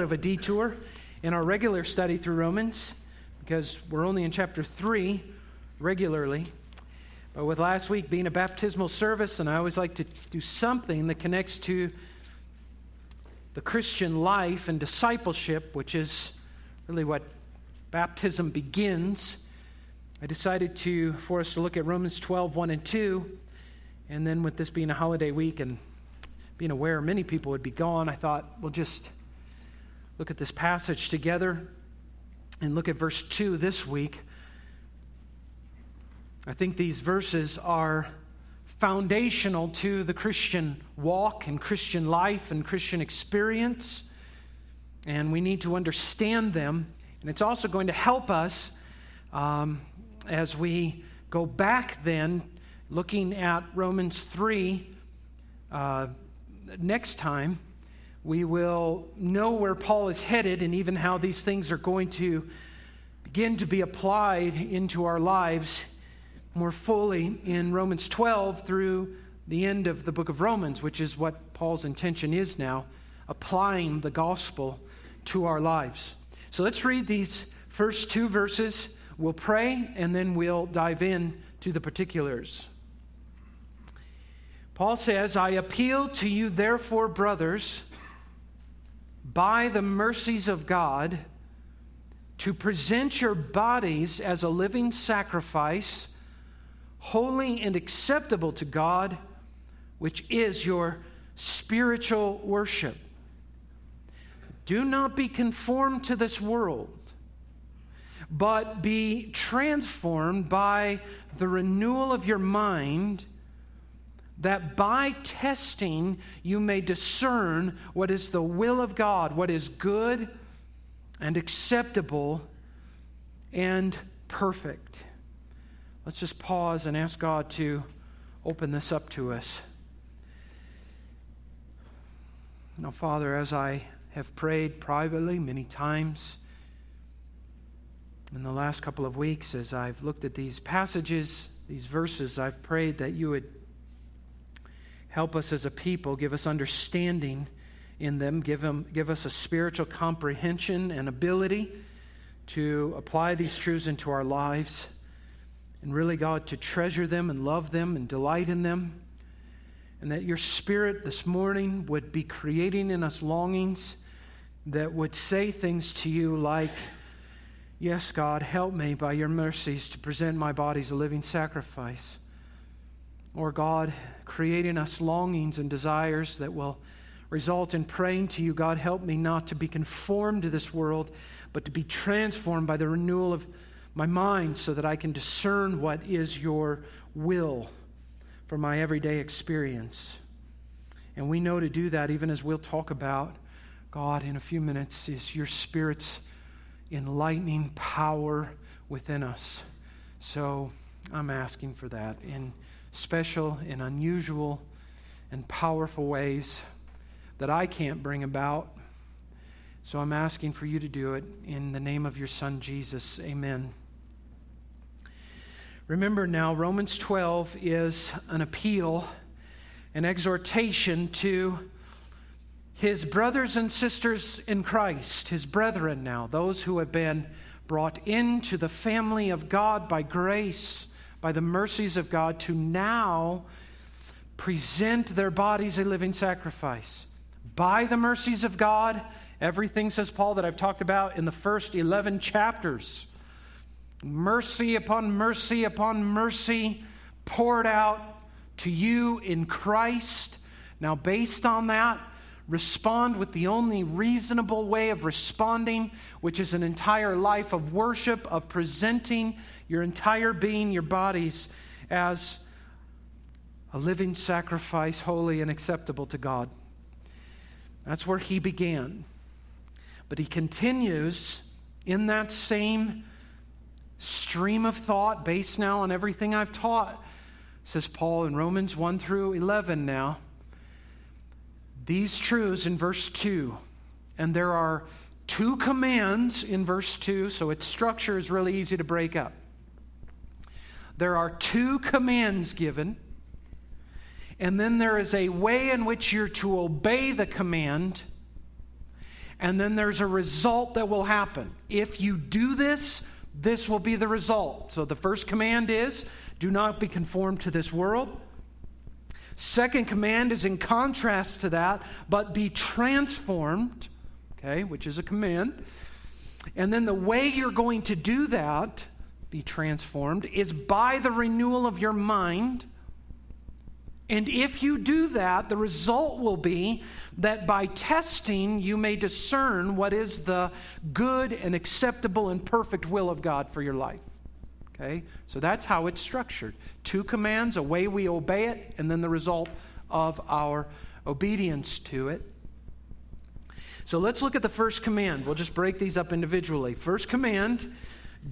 of a detour in our regular study through Romans because we're only in chapter 3 regularly. But with last week being a baptismal service, and I always like to do something that connects to the Christian life and discipleship, which is really what baptism begins. I decided to for us to look at Romans 12, 1 and 2. And then with this being a holiday week and being aware many people would be gone, I thought we'll just look at this passage together and look at verse 2 this week. I think these verses are foundational to the Christian walk and Christian life and Christian experience, and we need to understand them. And it's also going to help us um, as we go back then, looking at Romans 3 uh, next time we will know where Paul is headed and even how these things are going to begin to be applied into our lives more fully in Romans 12 through the end of the book of Romans, which is what Paul's intention is now, applying the gospel to our lives. So let's read these first two verses. We'll pray and then we'll dive in to the particulars. Paul says, I appeal to you, therefore, brothers by the mercies of God to present your bodies as a living sacrifice, holy and acceptable to God, which is your spiritual worship. Do not be conformed to this world, but be transformed by the renewal of your mind that by testing you may discern what is the will of God, what is good and acceptable and perfect. Let's just pause and ask God to open this up to us. Now, Father, as I have prayed privately many times in the last couple of weeks, as I've looked at these passages, these verses, I've prayed that you would Help us as a people, give us understanding in them, give, them, give us a spiritual comprehension and ability to apply these truths into our lives. And really, God, to treasure them and love them and delight in them. And that your spirit this morning would be creating in us longings that would say things to you like, Yes, God, help me by your mercies to present my body as a living sacrifice. Or, God, creating us longings and desires that will result in praying to you, God, help me not to be conformed to this world, but to be transformed by the renewal of my mind so that I can discern what is your will for my everyday experience. And we know to do that, even as we'll talk about, God, in a few minutes, is your Spirit's enlightening power within us. So I'm asking for that. In special and unusual and powerful ways that I can't bring about. So I'm asking for you to do it in the name of your Son, Jesus. Amen. Remember now, Romans 12 is an appeal, an exhortation to his brothers and sisters in Christ, his brethren now, those who have been brought into the family of God by grace by the mercies of God to now present their bodies a living sacrifice. By the mercies of God, everything, says Paul, that I've talked about in the first 11 chapters mercy upon mercy upon mercy poured out to you in Christ. Now, based on that, respond with the only reasonable way of responding, which is an entire life of worship, of presenting your entire being, your bodies, as a living sacrifice, holy and acceptable to God. That's where he began. But he continues in that same stream of thought, based now on everything I've taught, says Paul in Romans 1 through 11 now. These truths in verse 2, and there are two commands in verse 2, so its structure is really easy to break up. There are two commands given, and then there is a way in which you're to obey the command, and then there's a result that will happen. If you do this, this will be the result. So the first command is do not be conformed to this world. Second command is in contrast to that, but be transformed, okay, which is a command. And then the way you're going to do that, be transformed, is by the renewal of your mind. And if you do that, the result will be that by testing, you may discern what is the good and acceptable and perfect will of God for your life. Okay? So that's how it's structured. Two commands, a way we obey it, and then the result of our obedience to it. So let's look at the first command. We'll just break these up individually. First command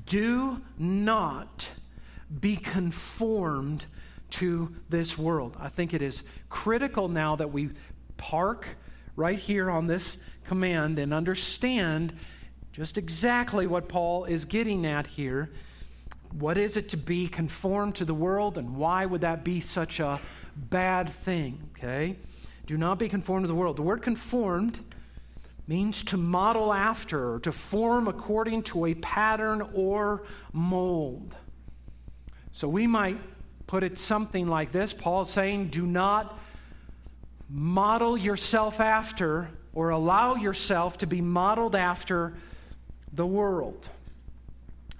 do not be conformed to this world. I think it is critical now that we park right here on this command and understand just exactly what Paul is getting at here. What is it to be conformed to the world, and why would that be such a bad thing? Okay? Do not be conformed to the world. The word conformed means to model after, or to form according to a pattern or mold. So we might put it something like this Paul is saying, Do not model yourself after or allow yourself to be modeled after the world.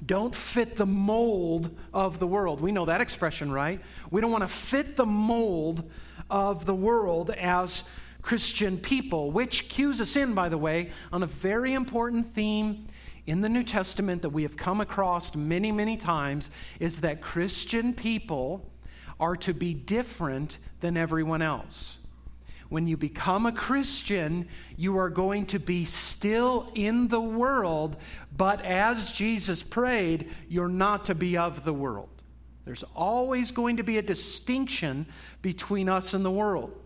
Don't fit the mold of the world. We know that expression, right? We don't want to fit the mold of the world as Christian people, which cues us in, by the way, on a very important theme in the New Testament that we have come across many, many times is that Christian people are to be different than everyone else. When you become a Christian, you are going to be still in the world, but as Jesus prayed, you're not to be of the world. There's always going to be a distinction between us and the world.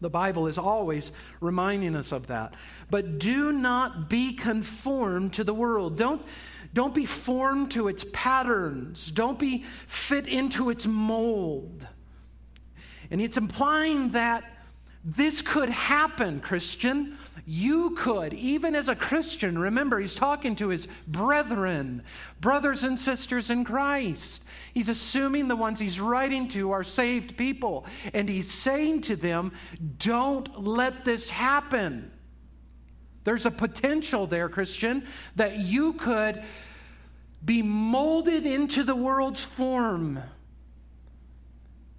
The Bible is always reminding us of that. But do not be conformed to the world. Don't, don't be formed to its patterns. Don't be fit into its mold. And it's implying that this could happen, Christian. You could, even as a Christian, remember, he's talking to his brethren, brothers and sisters in Christ. He's assuming the ones he's writing to are saved people. And he's saying to them, don't let this happen. There's a potential there, Christian, that you could be molded into the world's form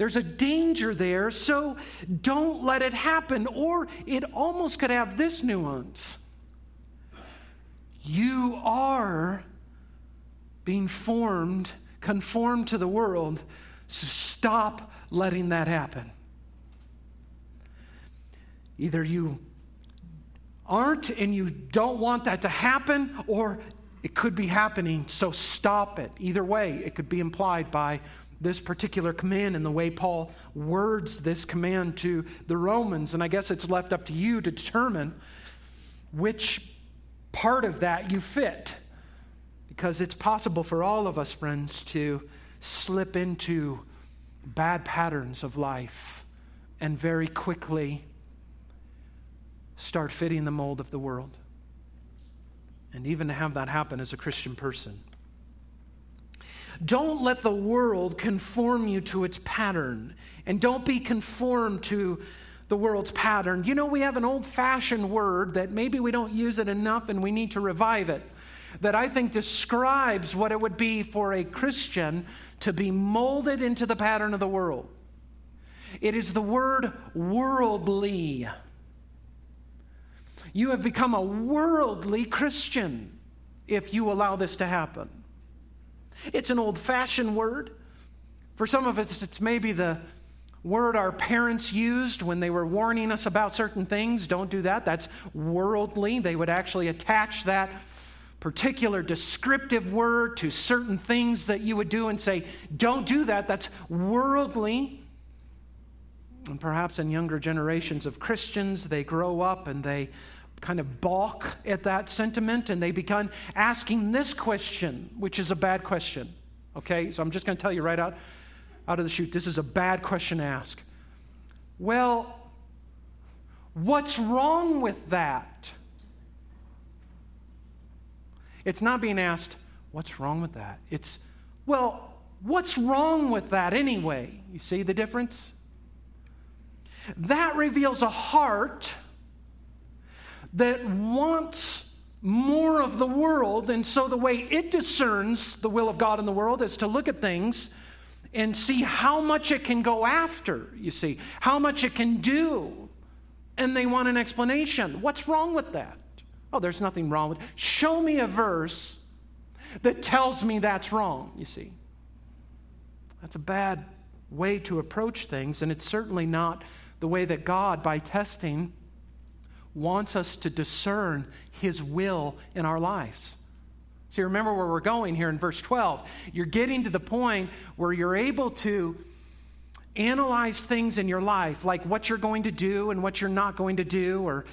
there's a danger there, so don't let it happen. Or it almost could have this nuance you are being formed, conformed to the world, so stop letting that happen. Either you aren't and you don't want that to happen, or it could be happening, so stop it. Either way, it could be implied by this particular command and the way Paul words this command to the Romans. And I guess it's left up to you to determine which part of that you fit. Because it's possible for all of us, friends, to slip into bad patterns of life and very quickly start fitting the mold of the world. And even to have that happen as a Christian person. Don't let the world conform you to its pattern. And don't be conformed to the world's pattern. You know, we have an old fashioned word that maybe we don't use it enough and we need to revive it, that I think describes what it would be for a Christian to be molded into the pattern of the world. It is the word worldly. You have become a worldly Christian if you allow this to happen. It's an old fashioned word. For some of us, it's maybe the word our parents used when they were warning us about certain things. Don't do that. That's worldly. They would actually attach that particular descriptive word to certain things that you would do and say, don't do that. That's worldly. And perhaps in younger generations of Christians, they grow up and they kind of balk at that sentiment and they begin asking this question, which is a bad question. Okay, so I'm just going to tell you right out, out of the chute this is a bad question to ask. Well, what's wrong with that? It's not being asked, what's wrong with that? It's, well, what's wrong with that anyway? You see the difference? That reveals a heart that wants more of the world. And so the way it discerns the will of God in the world is to look at things and see how much it can go after, you see, how much it can do. And they want an explanation. What's wrong with that? Oh, there's nothing wrong with it. Show me a verse that tells me that's wrong, you see. That's a bad way to approach things, and it's certainly not the way that God, by testing, wants us to discern His will in our lives. So, remember where we're going here in verse 12. You're getting to the point where you're able to analyze things in your life, like what you're going to do and what you're not going to do, or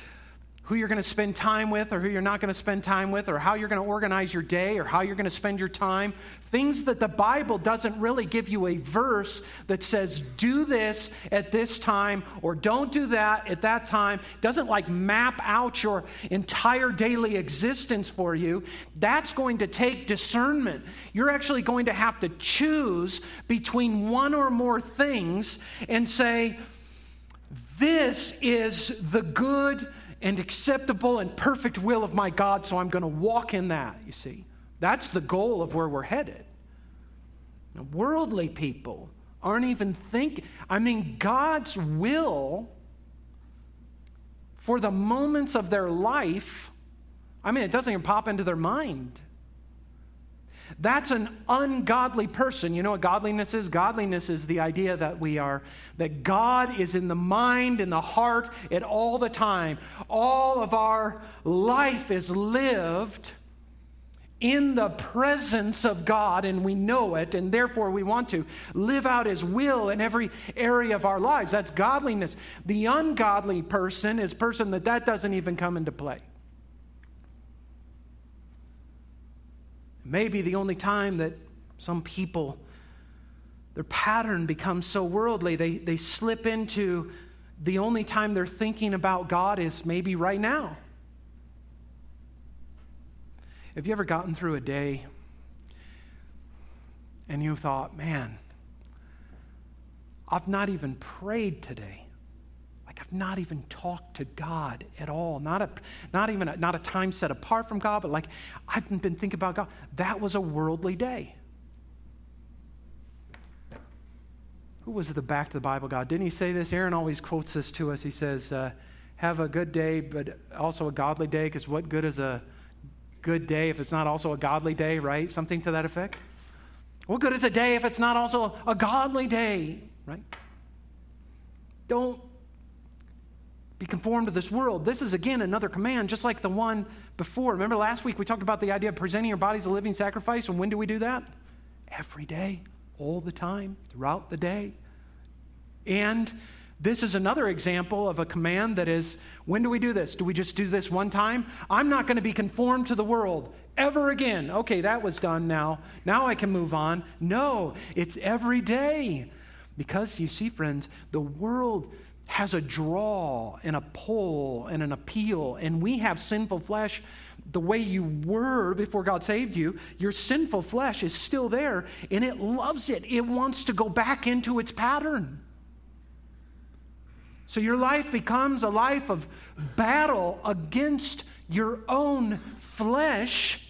who you're going to spend time with or who you're not going to spend time with, or how you're going to organize your day or how you're going to spend your time. Things that the Bible doesn't really give you a verse that says, do this at this time or don't do that at that time. Doesn't like map out your entire daily existence for you. That's going to take discernment. You're actually going to have to choose between one or more things and say, this is the good and acceptable and perfect will of my God, so I'm going to walk in that, you see. That's the goal of where we're headed. Now, worldly people aren't even thinking, I mean, God's will for the moments of their life, I mean, it doesn't even pop into their mind. That's an ungodly person. You know what godliness is? Godliness is the idea that we are, that God is in the mind, in the heart, at all the time. All of our life is lived in the presence of God, and we know it, and therefore we want to live out His will in every area of our lives. That's godliness. The ungodly person is person that that doesn't even come into play. Maybe the only time that some people, their pattern becomes so worldly, they, they slip into the only time they're thinking about God is maybe right now. Have you ever gotten through a day and you thought, man, I've not even prayed today? Not even talked to God at all. Not, a, not even a, not a time set apart from God, but like I haven't been thinking about God. That was a worldly day. Who was at the back of the Bible God? Didn't he say this? Aaron always quotes this to us. He says, uh, Have a good day, but also a godly day, because what good is a good day if it's not also a godly day, right? Something to that effect. What good is a day if it's not also a godly day, right? Don't be conformed to this world. This is again another command, just like the one before. Remember last week we talked about the idea of presenting your bodies a living sacrifice, and when do we do that? Every day, all the time, throughout the day. And this is another example of a command that is when do we do this? Do we just do this one time? I'm not going to be conformed to the world ever again. Okay, that was done now. Now I can move on. No, it's every day. Because you see, friends, the world has a draw and a pull and an appeal, and we have sinful flesh the way you were before God saved you, your sinful flesh is still there and it loves it. It wants to go back into its pattern. So your life becomes a life of battle against your own flesh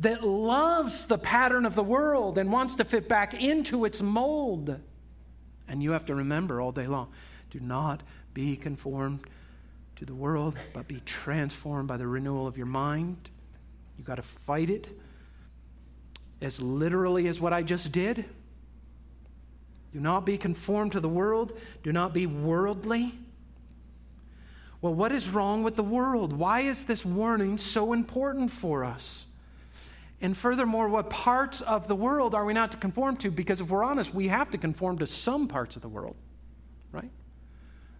that loves the pattern of the world and wants to fit back into its mold. And you have to remember all day long do not be conformed to the world, but be transformed by the renewal of your mind. You've got to fight it as literally as what I just did. Do not be conformed to the world. Do not be worldly. Well, what is wrong with the world? Why is this warning so important for us? And furthermore, what parts of the world are we not to conform to? Because if we're honest, we have to conform to some parts of the world, right?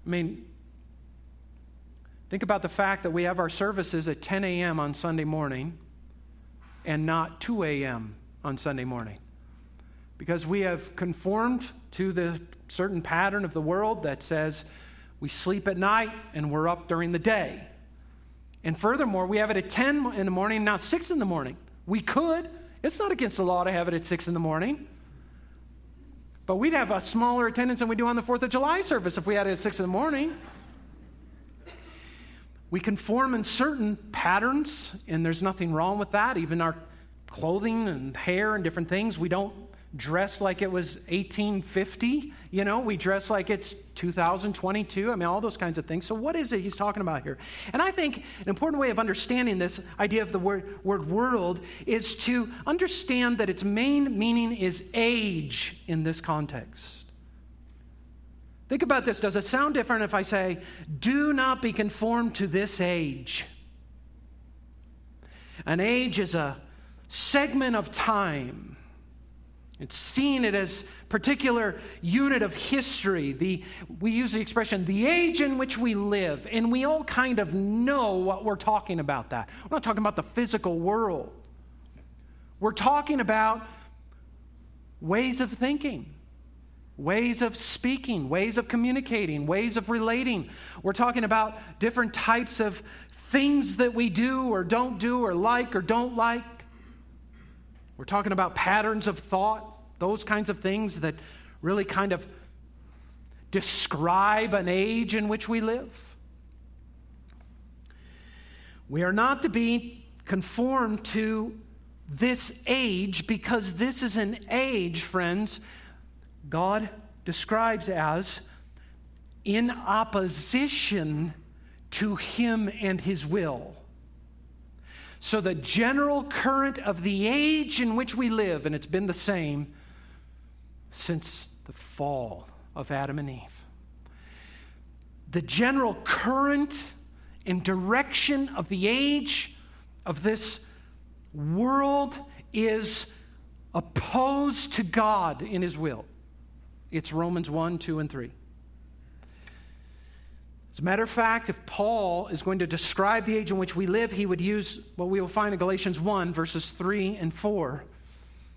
I mean, think about the fact that we have our services at 10 a.m. on Sunday morning and not 2 a.m. on Sunday morning. Because we have conformed to the certain pattern of the world that says we sleep at night and we're up during the day. And furthermore, we have it at 10 in the morning, now 6 in the morning. We could. It's not against the law to have it at 6 in the morning. But we'd have a smaller attendance than we do on the 4th of July service if we had it at 6 in the morning. We conform in certain patterns, and there's nothing wrong with that. Even our clothing and hair and different things, we don't dress like it was 1850. You know, we dress like it's 2022. I mean, all those kinds of things. So, what is it he's talking about here? And I think an important way of understanding this idea of the word, word world is to understand that its main meaning is age in this context. Think about this. Does it sound different if I say, do not be conformed to this age? An age is a segment of time it's seen it as particular unit of history. The, we use the expression, the age in which we live, and we all kind of know what we're talking about that. We're not talking about the physical world. We're talking about ways of thinking, ways of speaking, ways of communicating, ways of relating. We're talking about different types of things that we do or don't do or like or don't like. We're talking about patterns of thought, those kinds of things that really kind of describe an age in which we live. We are not to be conformed to this age because this is an age, friends, God describes as in opposition to Him and His will. So, the general current of the age in which we live, and it's been the same since the fall of Adam and Eve, the general current and direction of the age of this world is opposed to God in His will. It's Romans 1, 2, and 3. As a matter of fact, if Paul is going to describe the age in which we live, he would use what we will find in Galatians 1, verses 3 and 4.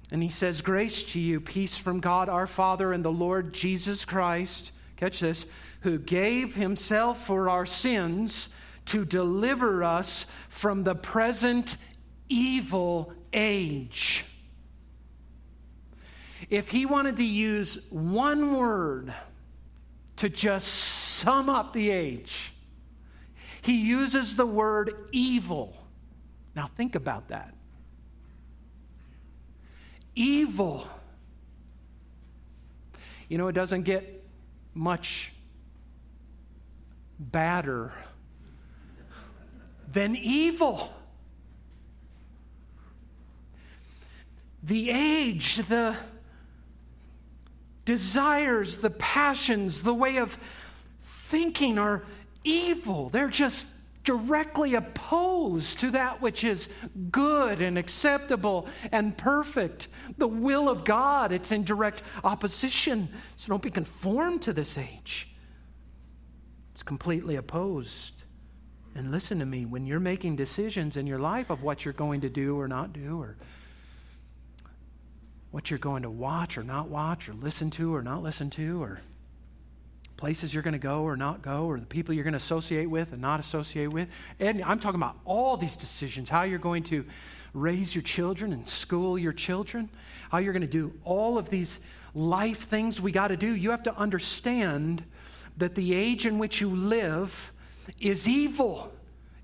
And he says, Grace to you, peace from God our Father and the Lord Jesus Christ. Catch this, who gave himself for our sins to deliver us from the present evil age. If he wanted to use one word to just sum up the age, he uses the word evil. Now, think about that. Evil. You know, it doesn't get much badder than evil. The age, the desires, the passions, the way of thinking are evil. They're just directly opposed to that which is good and acceptable and perfect. The will of God, it's in direct opposition. So don't be conformed to this age. It's completely opposed. And listen to me, when you're making decisions in your life of what you're going to do or not do, or what you're going to watch or not watch, or listen to or not listen to, or places you're going to go or not go, or the people you're going to associate with and not associate with. And I'm talking about all these decisions how you're going to raise your children and school your children, how you're going to do all of these life things we got to do. You have to understand that the age in which you live is evil.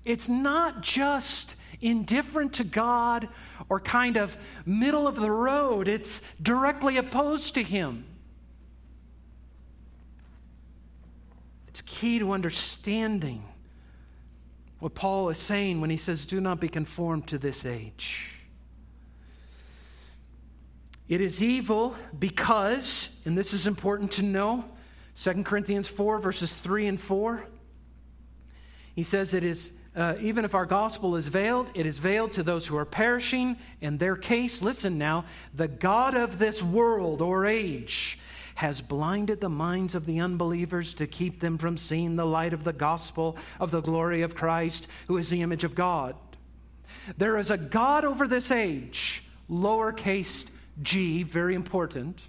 It's not just indifferent to God or kind of middle of the road, it's directly opposed to Him. It's key to understanding what Paul is saying when he says, Do not be conformed to this age. It is evil because, and this is important to know, 2 Corinthians 4, verses 3 and 4. He says, It is, uh, even if our gospel is veiled, it is veiled to those who are perishing. In their case, listen now, the God of this world or age has blinded the minds of the unbelievers to keep them from seeing the light of the gospel of the glory of Christ, who is the image of God. There is a God over this age, lowercase g, very important,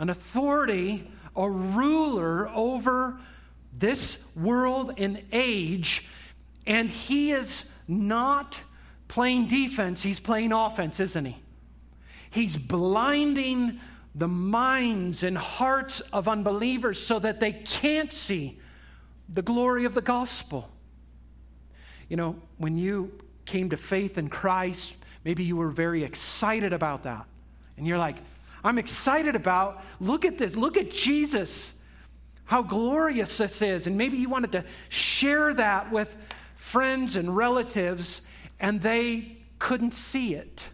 an authority, a ruler over this world and age, And he is not playing defense, he's playing offense, isn't he? He's blinding the minds and hearts of unbelievers so that they can't see the glory of the gospel. You know, when you came to faith in Christ, maybe you were very excited about that. And you're like, I'm excited about, look at this, look at Jesus, how glorious this is. And maybe you wanted to share that with friends and relatives, and they couldn't see it.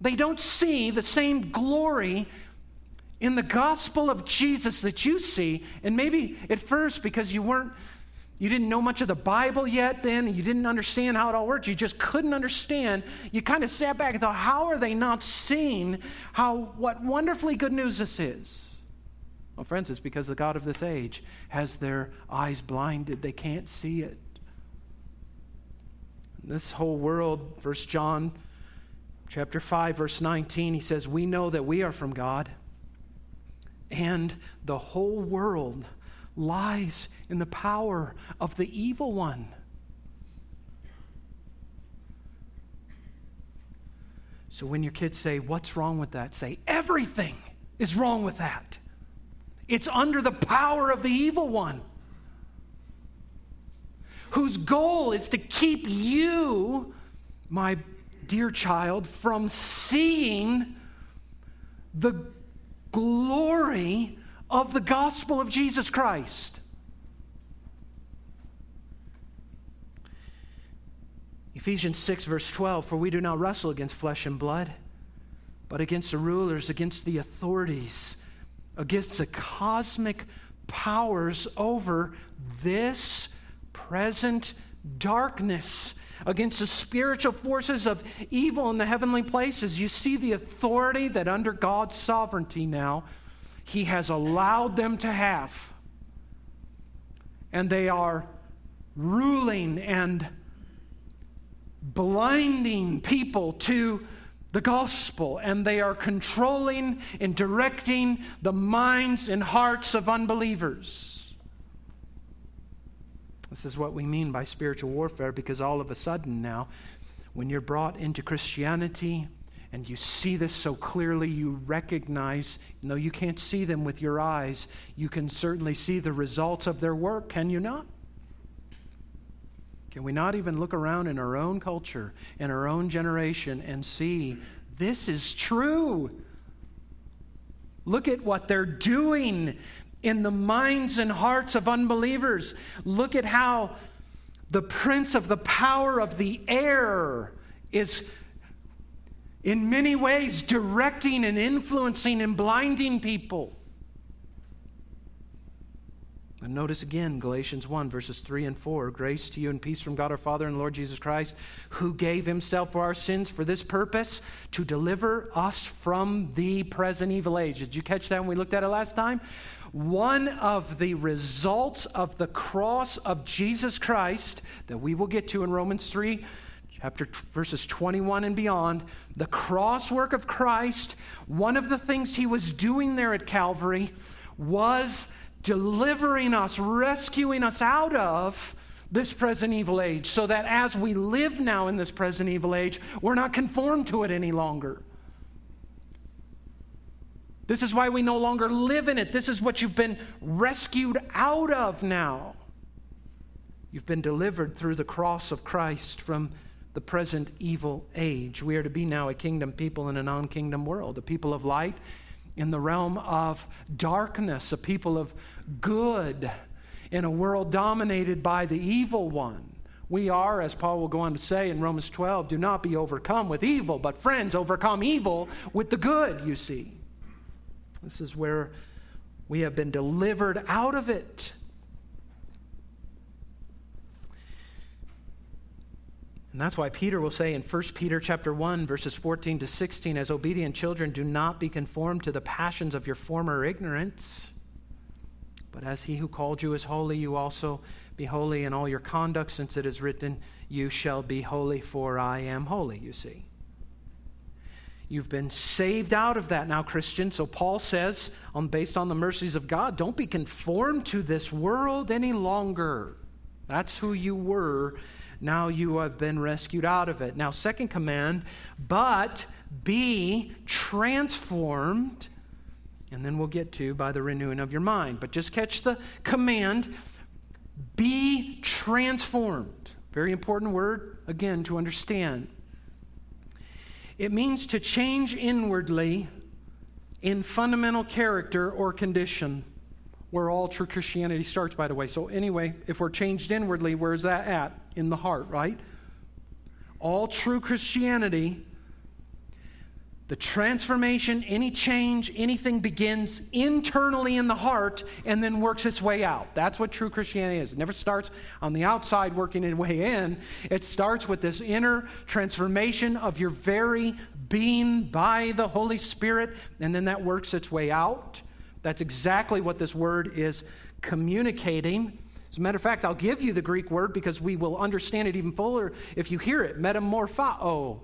They don't see the same glory in the gospel of Jesus that you see. And maybe at first, because you weren't, you didn't know much of the Bible yet then, you didn't understand how it all worked, you just couldn't understand. You kind of sat back and thought, how are they not seeing how, what wonderfully good news this is? Well, friends, it's because the God of this age has their eyes blinded. They can't see it. This whole world, First John chapter 5 verse 19 he says we know that we are from god and the whole world lies in the power of the evil one. So when your kids say what's wrong with that? say everything is wrong with that. It's under the power of the evil one whose goal is to keep you my dear child, from seeing the glory of the gospel of Jesus Christ. Ephesians 6, verse 12 For we do not wrestle against flesh and blood, but against the rulers, against the authorities, against the cosmic powers over this present darkness against the spiritual forces of evil in the heavenly places. You see the authority that under God's sovereignty now, He has allowed them to have. And they are ruling and blinding people to the gospel, and they are controlling and directing the minds and hearts of unbelievers. This is what we mean by spiritual warfare because all of a sudden now, when you're brought into Christianity and you see this so clearly, you recognize, though you can't see them with your eyes, you can certainly see the results of their work, can you not? Can we not even look around in our own culture, in our own generation, and see this is true? Look at what they're doing in the minds and hearts of unbelievers. Look at how the prince of the power of the air is in many ways directing and influencing and blinding people. And notice again Galatians 1, verses 3 and 4 Grace to you and peace from God our Father and Lord Jesus Christ, who gave himself for our sins for this purpose, to deliver us from the present evil age. Did you catch that when we looked at it last time? One of the results of the cross of Jesus Christ that we will get to in Romans 3, chapter verses 21 and beyond, the cross work of Christ, one of the things he was doing there at Calvary was delivering us, rescuing us out of this present evil age, so that as we live now in this present evil age, we're not conformed to it any longer. This is why we no longer live in it. This is what you've been rescued out of now. You've been delivered through the cross of Christ from the present evil age. We are to be now a kingdom people in a non kingdom world, a people of light in the realm of darkness, a people of good in a world dominated by the evil one. We are, as Paul will go on to say in Romans 12, do not be overcome with evil, but friends, overcome evil with the good, you see. This is where we have been delivered out of it. And that's why Peter will say in 1 Peter chapter 1 verses 14 to 16 as obedient children do not be conformed to the passions of your former ignorance but as he who called you is holy you also be holy in all your conduct since it is written you shall be holy for I am holy you see You've been saved out of that now, Christian. So Paul says, on, based on the mercies of God, don't be conformed to this world any longer. That's who you were. Now you have been rescued out of it. Now, second command, but be transformed. And then we'll get to by the renewing of your mind. But just catch the command be transformed. Very important word, again, to understand. It means to change inwardly in fundamental character or condition, where all true Christianity starts, by the way. So, anyway, if we're changed inwardly, where's that at? In the heart, right? All true Christianity the transformation, any change, anything begins internally in the heart and then works its way out. That's what true Christianity is. It never starts on the outside working its way in. It starts with this inner transformation of your very being by the Holy Spirit, and then that works its way out. That's exactly what this word is communicating. As a matter of fact, I'll give you the Greek word because we will understand it even fuller if you hear it metamorpho.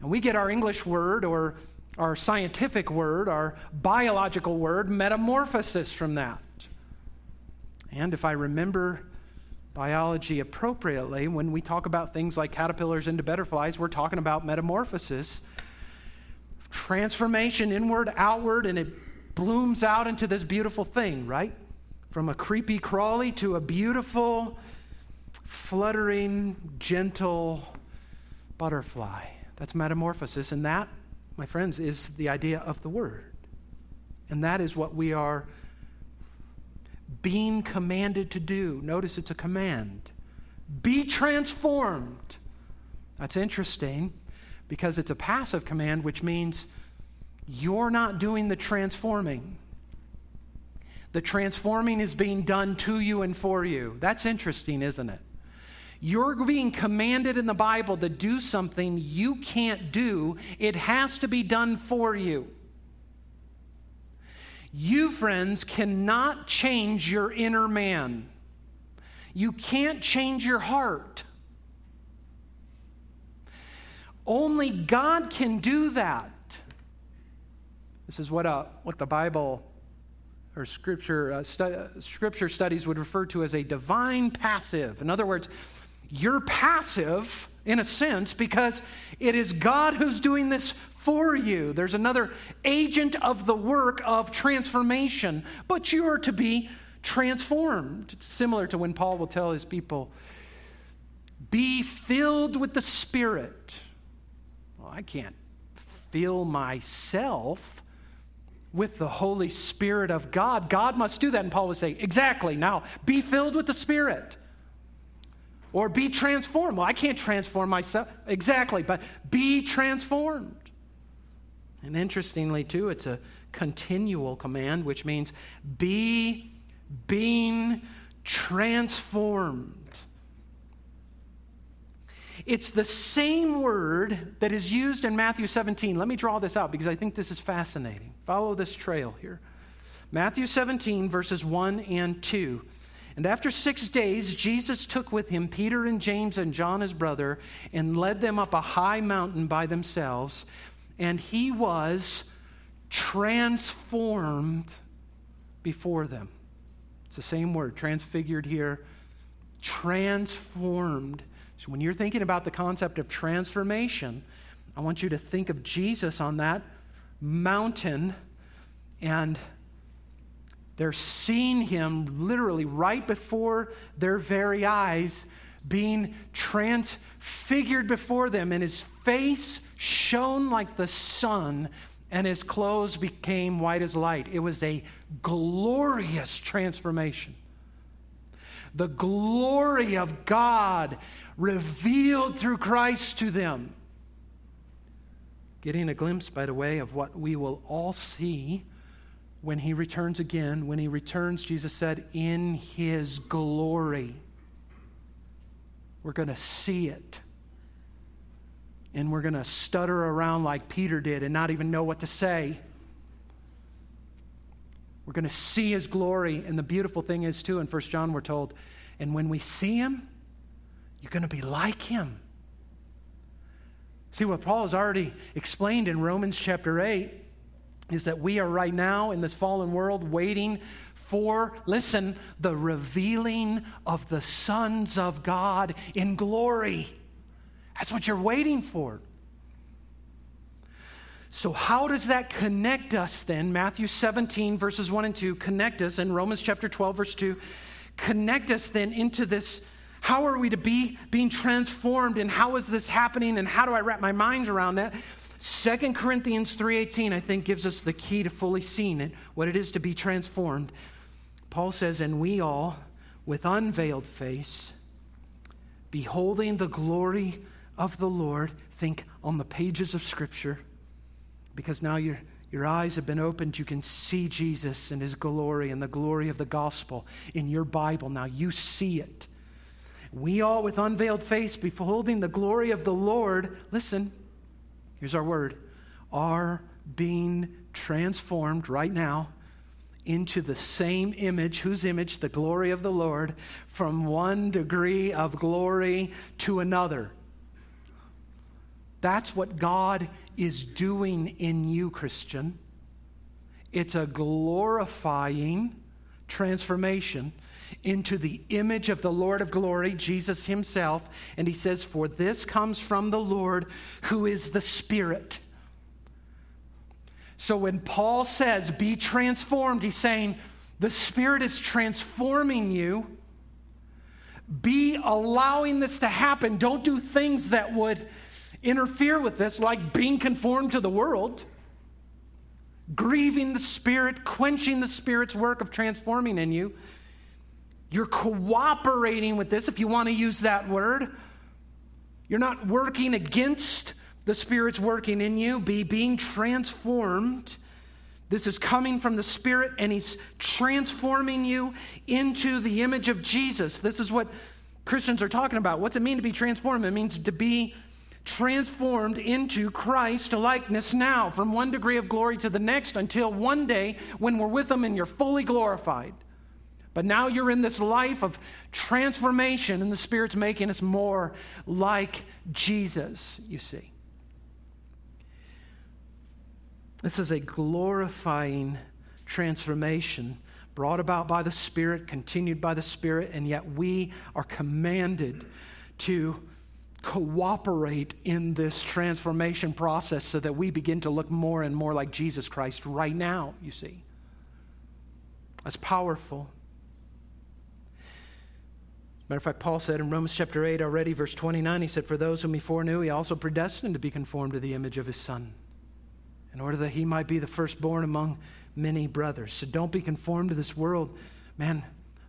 And we get our English word or our scientific word, our biological word, metamorphosis from that. And if I remember biology appropriately, when we talk about things like caterpillars into butterflies, we're talking about metamorphosis, transformation inward, outward, and it blooms out into this beautiful thing, right? From a creepy crawly to a beautiful, fluttering, gentle butterfly. That's metamorphosis. And that, my friends, is the idea of the Word. And that is what we are being commanded to do. Notice it's a command. Be transformed. That's interesting because it's a passive command, which means you're not doing the transforming. The transforming is being done to you and for you. That's interesting, isn't it? You're being commanded in the Bible to do something you can't do, it has to be done for you. You, friends, cannot change your inner man. You can't change your heart. Only God can do that. This is what, uh, what the Bible or scripture, uh, stu- scripture studies would refer to as a divine passive. In other words, you're passive in a sense because it is God who's doing this for you. There's another agent of the work of transformation, but you are to be transformed. It's similar to when Paul will tell his people, be filled with the Spirit. Well, I can't fill myself with the Holy Spirit of God. God must do that. And Paul would say, exactly. Now, be filled with the Spirit. Or be transformed. Well, I can't transform myself. Exactly, but be transformed. And interestingly, too, it's a continual command, which means be being transformed. It's the same word that is used in Matthew 17. Let me draw this out because I think this is fascinating. Follow this trail here. Matthew 17, verses 1 and 2. And after six days, Jesus took with him Peter and James and John, his brother, and led them up a high mountain by themselves. And he was transformed before them. It's the same word, transfigured here. Transformed. So when you're thinking about the concept of transformation, I want you to think of Jesus on that mountain and they're seeing him literally right before their very eyes, being transfigured before them, and his face shone like the sun, and his clothes became white as light. It was a glorious transformation. The glory of God revealed through Christ to them. Getting a glimpse, by the way, of what we will all see when he returns again, when he returns, Jesus said, in his glory. We're going to see it. And we're going to stutter around like Peter did and not even know what to say. We're going to see his glory. And the beautiful thing is, too, in 1 John, we're told, and when we see him, you're going to be like him. See what Paul has already explained in Romans chapter 8 is that we are right now in this fallen world waiting for, listen, the revealing of the sons of God in glory. That's what you're waiting for. So, how does that connect us then? Matthew 17, verses 1 and 2, connect us, and Romans chapter 12, verse 2, connect us then into this. How are we to be being transformed, and how is this happening, and how do I wrap my mind around that? 2 Corinthians 3:18 I think gives us the key to fully seeing it, what it is to be transformed. Paul says, "And we all with unveiled face beholding the glory of the Lord, think on the pages of scripture, because now your, your eyes have been opened. You can see Jesus and his glory and the glory of the gospel in your Bible. Now you see it. We all, with unveiled face, beholding the glory of the Lord, listen, here's our word, are being transformed right now into the same image. Whose image? The glory of the Lord, from one degree of glory to another. That's what God is doing in you, Christian. It's a glorifying transformation into the image of the Lord of glory, Jesus Himself. And He says, For this comes from the Lord who is the Spirit. So when Paul says, Be transformed, he's saying, The Spirit is transforming you. Be allowing this to happen. Don't do things that would interfere with this, like being conformed to the world, grieving the Spirit, quenching the Spirit's work of transforming in you. You're cooperating with this, if you want to use that word. You're not working against the Spirit's working in you, be being transformed. This is coming from the Spirit, and He's transforming you into the image of Jesus. This is what Christians are talking about. What's it mean to be transformed? It means to be transformed into Christ likeness now, from one degree of glory to the next, until one day when we're with Him and you're fully glorified. But now you're in this life of transformation, and the Spirit's making us more like Jesus, you see. This is a glorifying transformation brought about by the Spirit, continued by the Spirit, and yet we are commanded to cooperate in this transformation process so that we begin to look more and more like Jesus Christ right now, you see. That's powerful. Matter of fact, Paul said in Romans chapter 8 already, verse 29, he said, For those whom he foreknew, he also predestined to be conformed to the image of his Son, in order that he might be the firstborn among many brothers. So don't be conformed to this world. Man,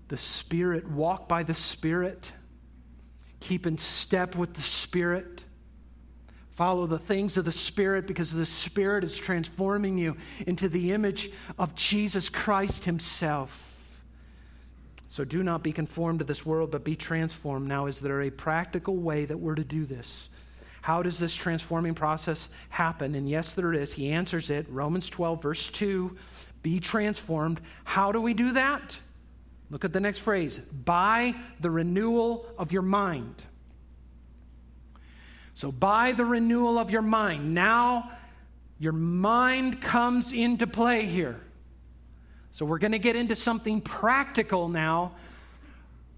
the Spirit, walk by the Spirit Keep in step with the Spirit. Follow the things of the Spirit because the Spirit is transforming you into the image of Jesus Christ Himself. So do not be conformed to this world, but be transformed. Now, is there a practical way that we're to do this? How does this transforming process happen? And yes, there is. He answers it. Romans 12, verse 2 Be transformed. How do we do that? Look at the next phrase by the renewal of your mind. So, by the renewal of your mind. Now, your mind comes into play here. So, we're going to get into something practical now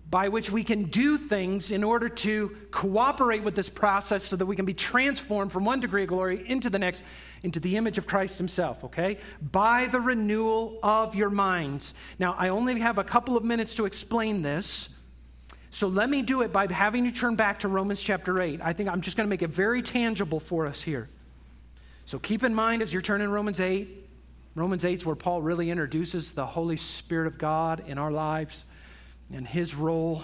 by which we can do things in order to cooperate with this process so that we can be transformed from one degree of glory into the next, into the image of Christ Himself, okay? By the renewal of your minds. Now, I only have a couple of minutes to explain this. So let me do it by having you turn back to Romans chapter 8. I think I'm just going to make it very tangible for us here. So keep in mind as you're turning Romans 8, Romans 8 is where Paul really introduces the Holy Spirit of God in our lives and his role.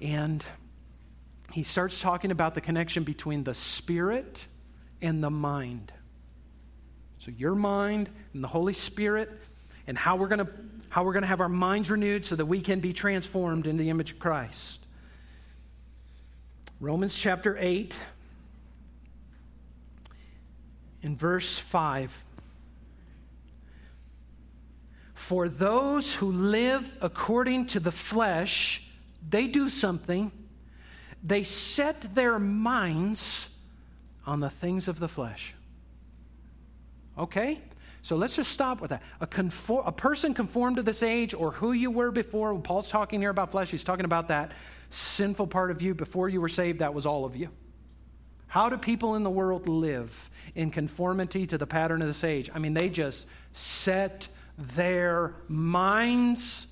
And he starts talking about the connection between the spirit and the mind. So your mind and the Holy Spirit and how we're going to how we're going to have our minds renewed so that we can be transformed in the image of Christ. Romans chapter 8 in verse 5 For those who live according to the flesh, they do something. They set their minds on the things of the flesh. Okay? So let's just stop with that. A, conform, a person conformed to this age or who you were before, when Paul's talking here about flesh, he's talking about that sinful part of you before you were saved, that was all of you. How do people in the world live in conformity to the pattern of this age? I mean, they just set their minds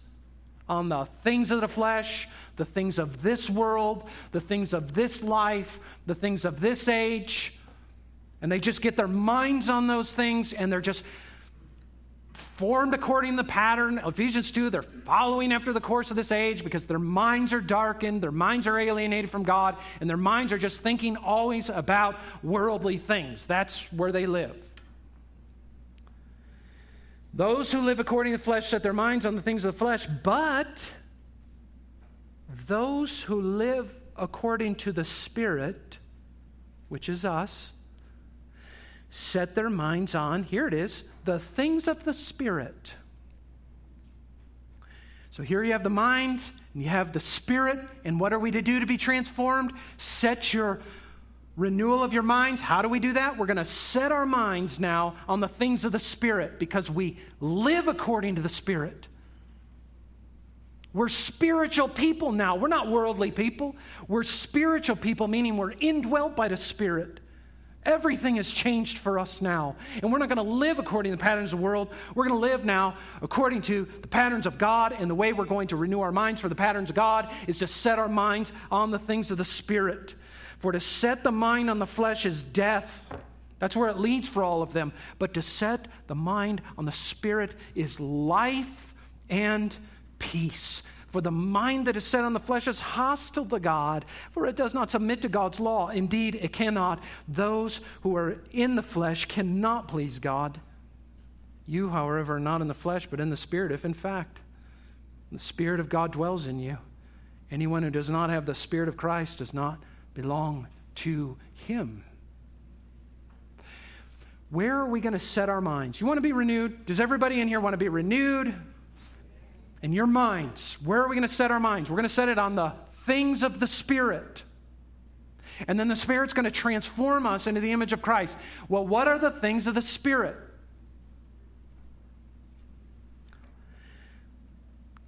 on the things of the flesh, the things of this world, the things of this life, the things of this age. And they just get their minds on those things and they're just formed according to the pattern. Ephesians 2, they're following after the course of this age because their minds are darkened, their minds are alienated from God, and their minds are just thinking always about worldly things. That's where they live. Those who live according to the flesh set their minds on the things of the flesh, but those who live according to the Spirit, which is us, set their minds on, here it is, the things of the Spirit. So here you have the mind, and you have the Spirit, and what are we to do to be transformed? Set your renewal of your minds. How do we do that? We're going to set our minds now on the things of the Spirit because we live according to the Spirit. We're spiritual people now. We're not worldly people. We're spiritual people, meaning we're indwelt by the Spirit. Everything has changed for us now. And we're not going to live according to the patterns of the world. We're going to live now according to the patterns of God. And the way we're going to renew our minds for the patterns of God is to set our minds on the things of the Spirit. For to set the mind on the flesh is death. That's where it leads for all of them. But to set the mind on the Spirit is life and peace. For the mind that is set on the flesh is hostile to God, for it does not submit to God's law. Indeed, it cannot. Those who are in the flesh cannot please God. You, however, are not in the flesh, but in the Spirit, if in fact the Spirit of God dwells in you. Anyone who does not have the Spirit of Christ does not belong to Him. Where are we going to set our minds? You want to be renewed? Does everybody in here want to be renewed? in your minds, where are we going to set our minds? We're going to set it on the things of the Spirit. And then the Spirit's going to transform us into the image of Christ. Well, what are the things of the Spirit?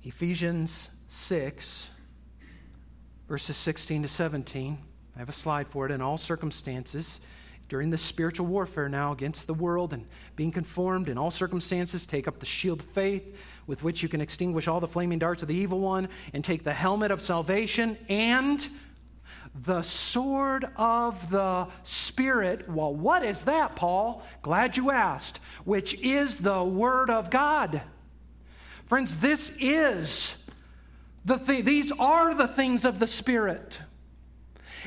Ephesians 6, verses 16 to 17. I have a slide for it. In all circumstances, during this spiritual warfare now against the world and being conformed in all circumstances, take up the shield of faith with which you can extinguish all the flaming darts of the evil one, and take the helmet of salvation and the sword of the Spirit. Well, what is that, Paul? Glad you asked. Which is the Word of God. Friends, this is the thing, these are the things of the Spirit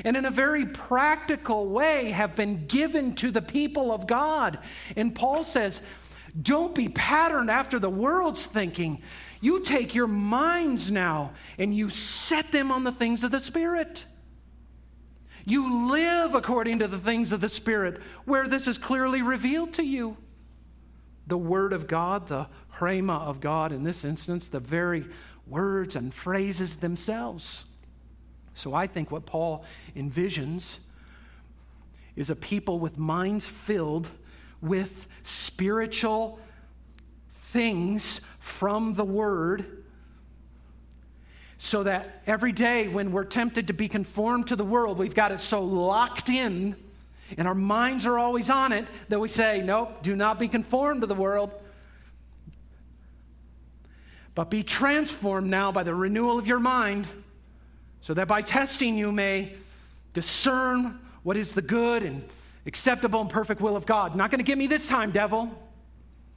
and in a very practical way have been given to the people of God. And Paul says, don't be patterned after the world's thinking. You take your minds now and you set them on the things of the Spirit. You live according to the things of the Spirit, where this is clearly revealed to you. The Word of God, the Rhema of God, in this instance, the very words and phrases themselves. So I think what Paul envisions is a people with minds filled with spiritual things from the Word, so that every day when we're tempted to be conformed to the world, we've got it so locked in and our minds are always on it that we say, Nope, do not be conformed to the world. But be transformed now by the renewal of your mind so that by testing you may discern what is the good and acceptable and perfect will of God. Not going to get me this time, devil.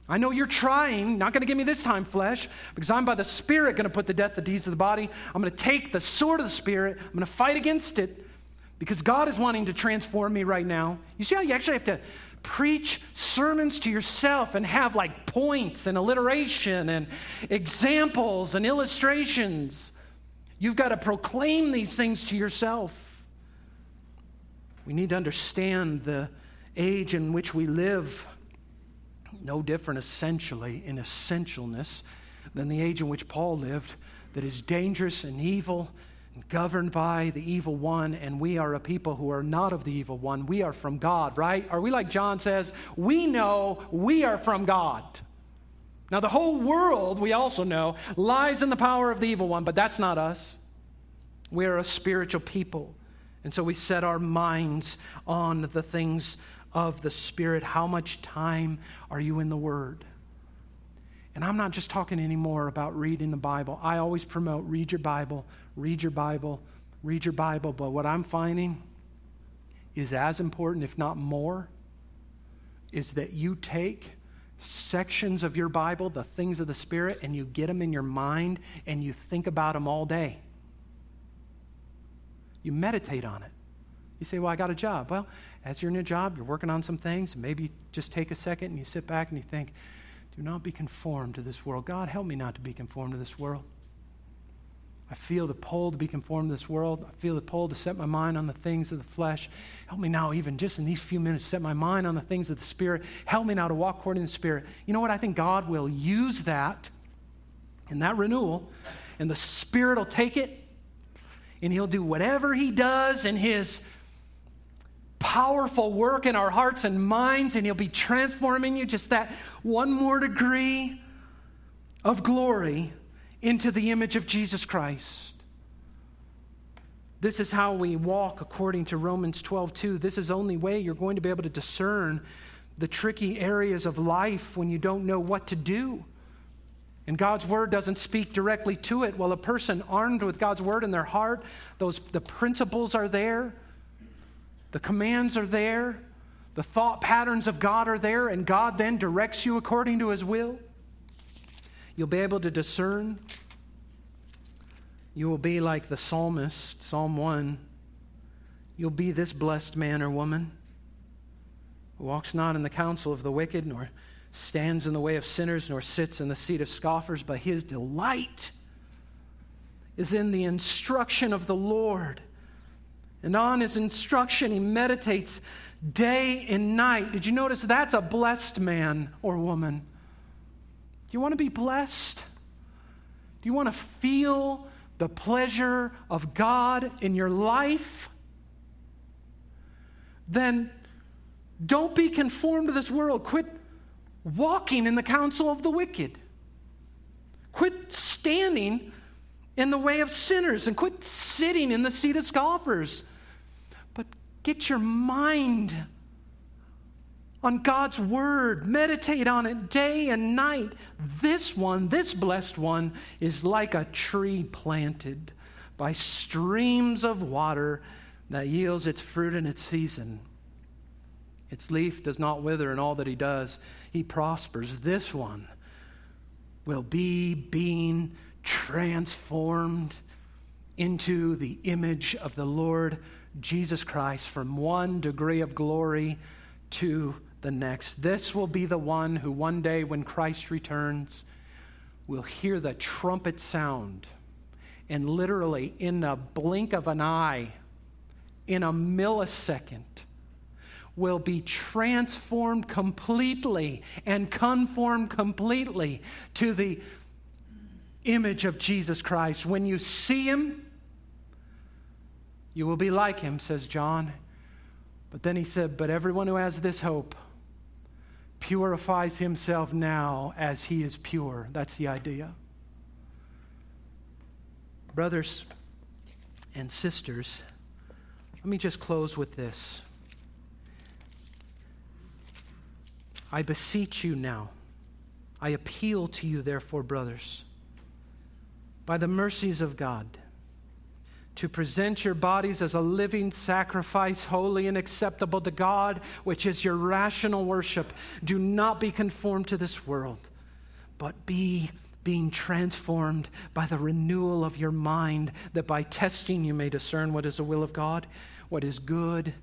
I know you're trying, not going to get me this time, flesh, because I'm by the Spirit going to put to death the deeds of the body. I'm going to take the sword of the Spirit, I'm going to fight against it, because God is wanting to transform me right now. You see how you actually have to preach sermons to yourself and have like points and alliteration and examples and illustrations. You've got to proclaim these things to yourself. We need to understand the age in which we live. No different, essentially, in essentialness than the age in which Paul lived, that is dangerous and evil, and governed by the evil one, and we are a people who are not of the evil one. We are from God, right? Are we like John says? We know we are from God. Now, the whole world, we also know, lies in the power of the evil one, but that's not us. We are a spiritual people. And so we set our minds on the things of the Spirit. How much time are you in the Word? And I'm not just talking anymore about reading the Bible. I always promote read your Bible, read your Bible, read your Bible. But what I'm finding is as important, if not more, is that you take sections of your Bible, the things of the Spirit, and you get them in your mind and you think about them all day. You meditate on it. You say, Well, I got a job. Well, as you're in a job, you're working on some things. Maybe just take a second and you sit back and you think, Do not be conformed to this world. God, help me not to be conformed to this world. I feel the pull to be conformed to this world. I feel the pull to set my mind on the things of the flesh. Help me now, even just in these few minutes, set my mind on the things of the Spirit. Help me now to walk according to the Spirit. You know what? I think God will use that in that renewal, and the Spirit will take it, and He'll do whatever He does in His powerful work in our hearts and minds, and He'll be transforming you just that one more degree of glory into the image of Jesus Christ. This is how we walk according to Romans 12, 2. This is the only way you're going to be able to discern the tricky areas of life when you don't know what to do. And God's word doesn't speak directly to it. Well, a person armed with God's word in their heart, those the principles are there, the commands are there, the thought patterns of God are there, and God then directs you according to his will. You'll be able to discern. You will be like the psalmist, Psalm 1. You'll be this blessed man or woman who walks not in the counsel of the wicked, nor stands in the way of sinners, nor sits in the seat of scoffers, but his delight is in the instruction of the Lord. And on his instruction, he meditates day and night. Did you notice that's a blessed man or woman? You want to be blessed? Do you want to feel the pleasure of God in your life? Then don't be conformed to this world. Quit walking in the counsel of the wicked. Quit standing in the way of sinners and quit sitting in the seat of scoffers. But get your mind on God's word, meditate on it day and night. This one, this blessed one, is like a tree planted by streams of water that yields its fruit in its season. Its leaf does not wither, and all that he does, he prospers. This one will be being transformed into the image of the Lord Jesus Christ from one degree of glory to the next. This will be the one who one day, when Christ returns, will hear the trumpet sound. And literally, in the blink of an eye, in a millisecond, will be transformed completely and conformed completely to the image of Jesus Christ. When you see him, you will be like him, says John. But then he said, But everyone who has this hope, purifies himself now as he is pure. That's the idea. Brothers and sisters, let me just close with this. I beseech you now, I appeal to you, therefore, brothers, by the mercies of God to present your bodies as a living sacrifice, holy and acceptable to God, which is your rational worship. Do not be conformed to this world, but be being transformed by the renewal of your mind, that by testing you may discern what is the will of God, what is good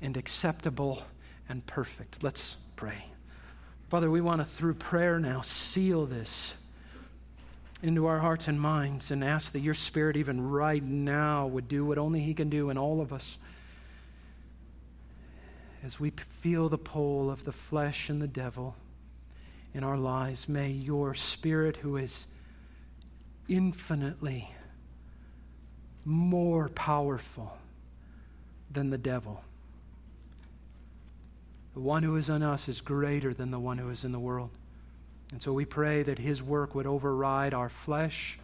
and acceptable and perfect. Let's pray. Father, we want to, through prayer now, seal this into our hearts and minds and ask that your Spirit, even right now, would do what only He can do in all of us. As we feel the pull of the flesh and the devil in our lives, may your Spirit, who is infinitely more powerful than the devil. The one who is in us is greater than the one who is in the world. And so we pray that his work would override our flesh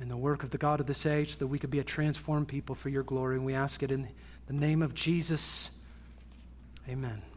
and the work of the God of this age that we could be a transformed people for your glory. And we ask it in the name of Jesus. Amen.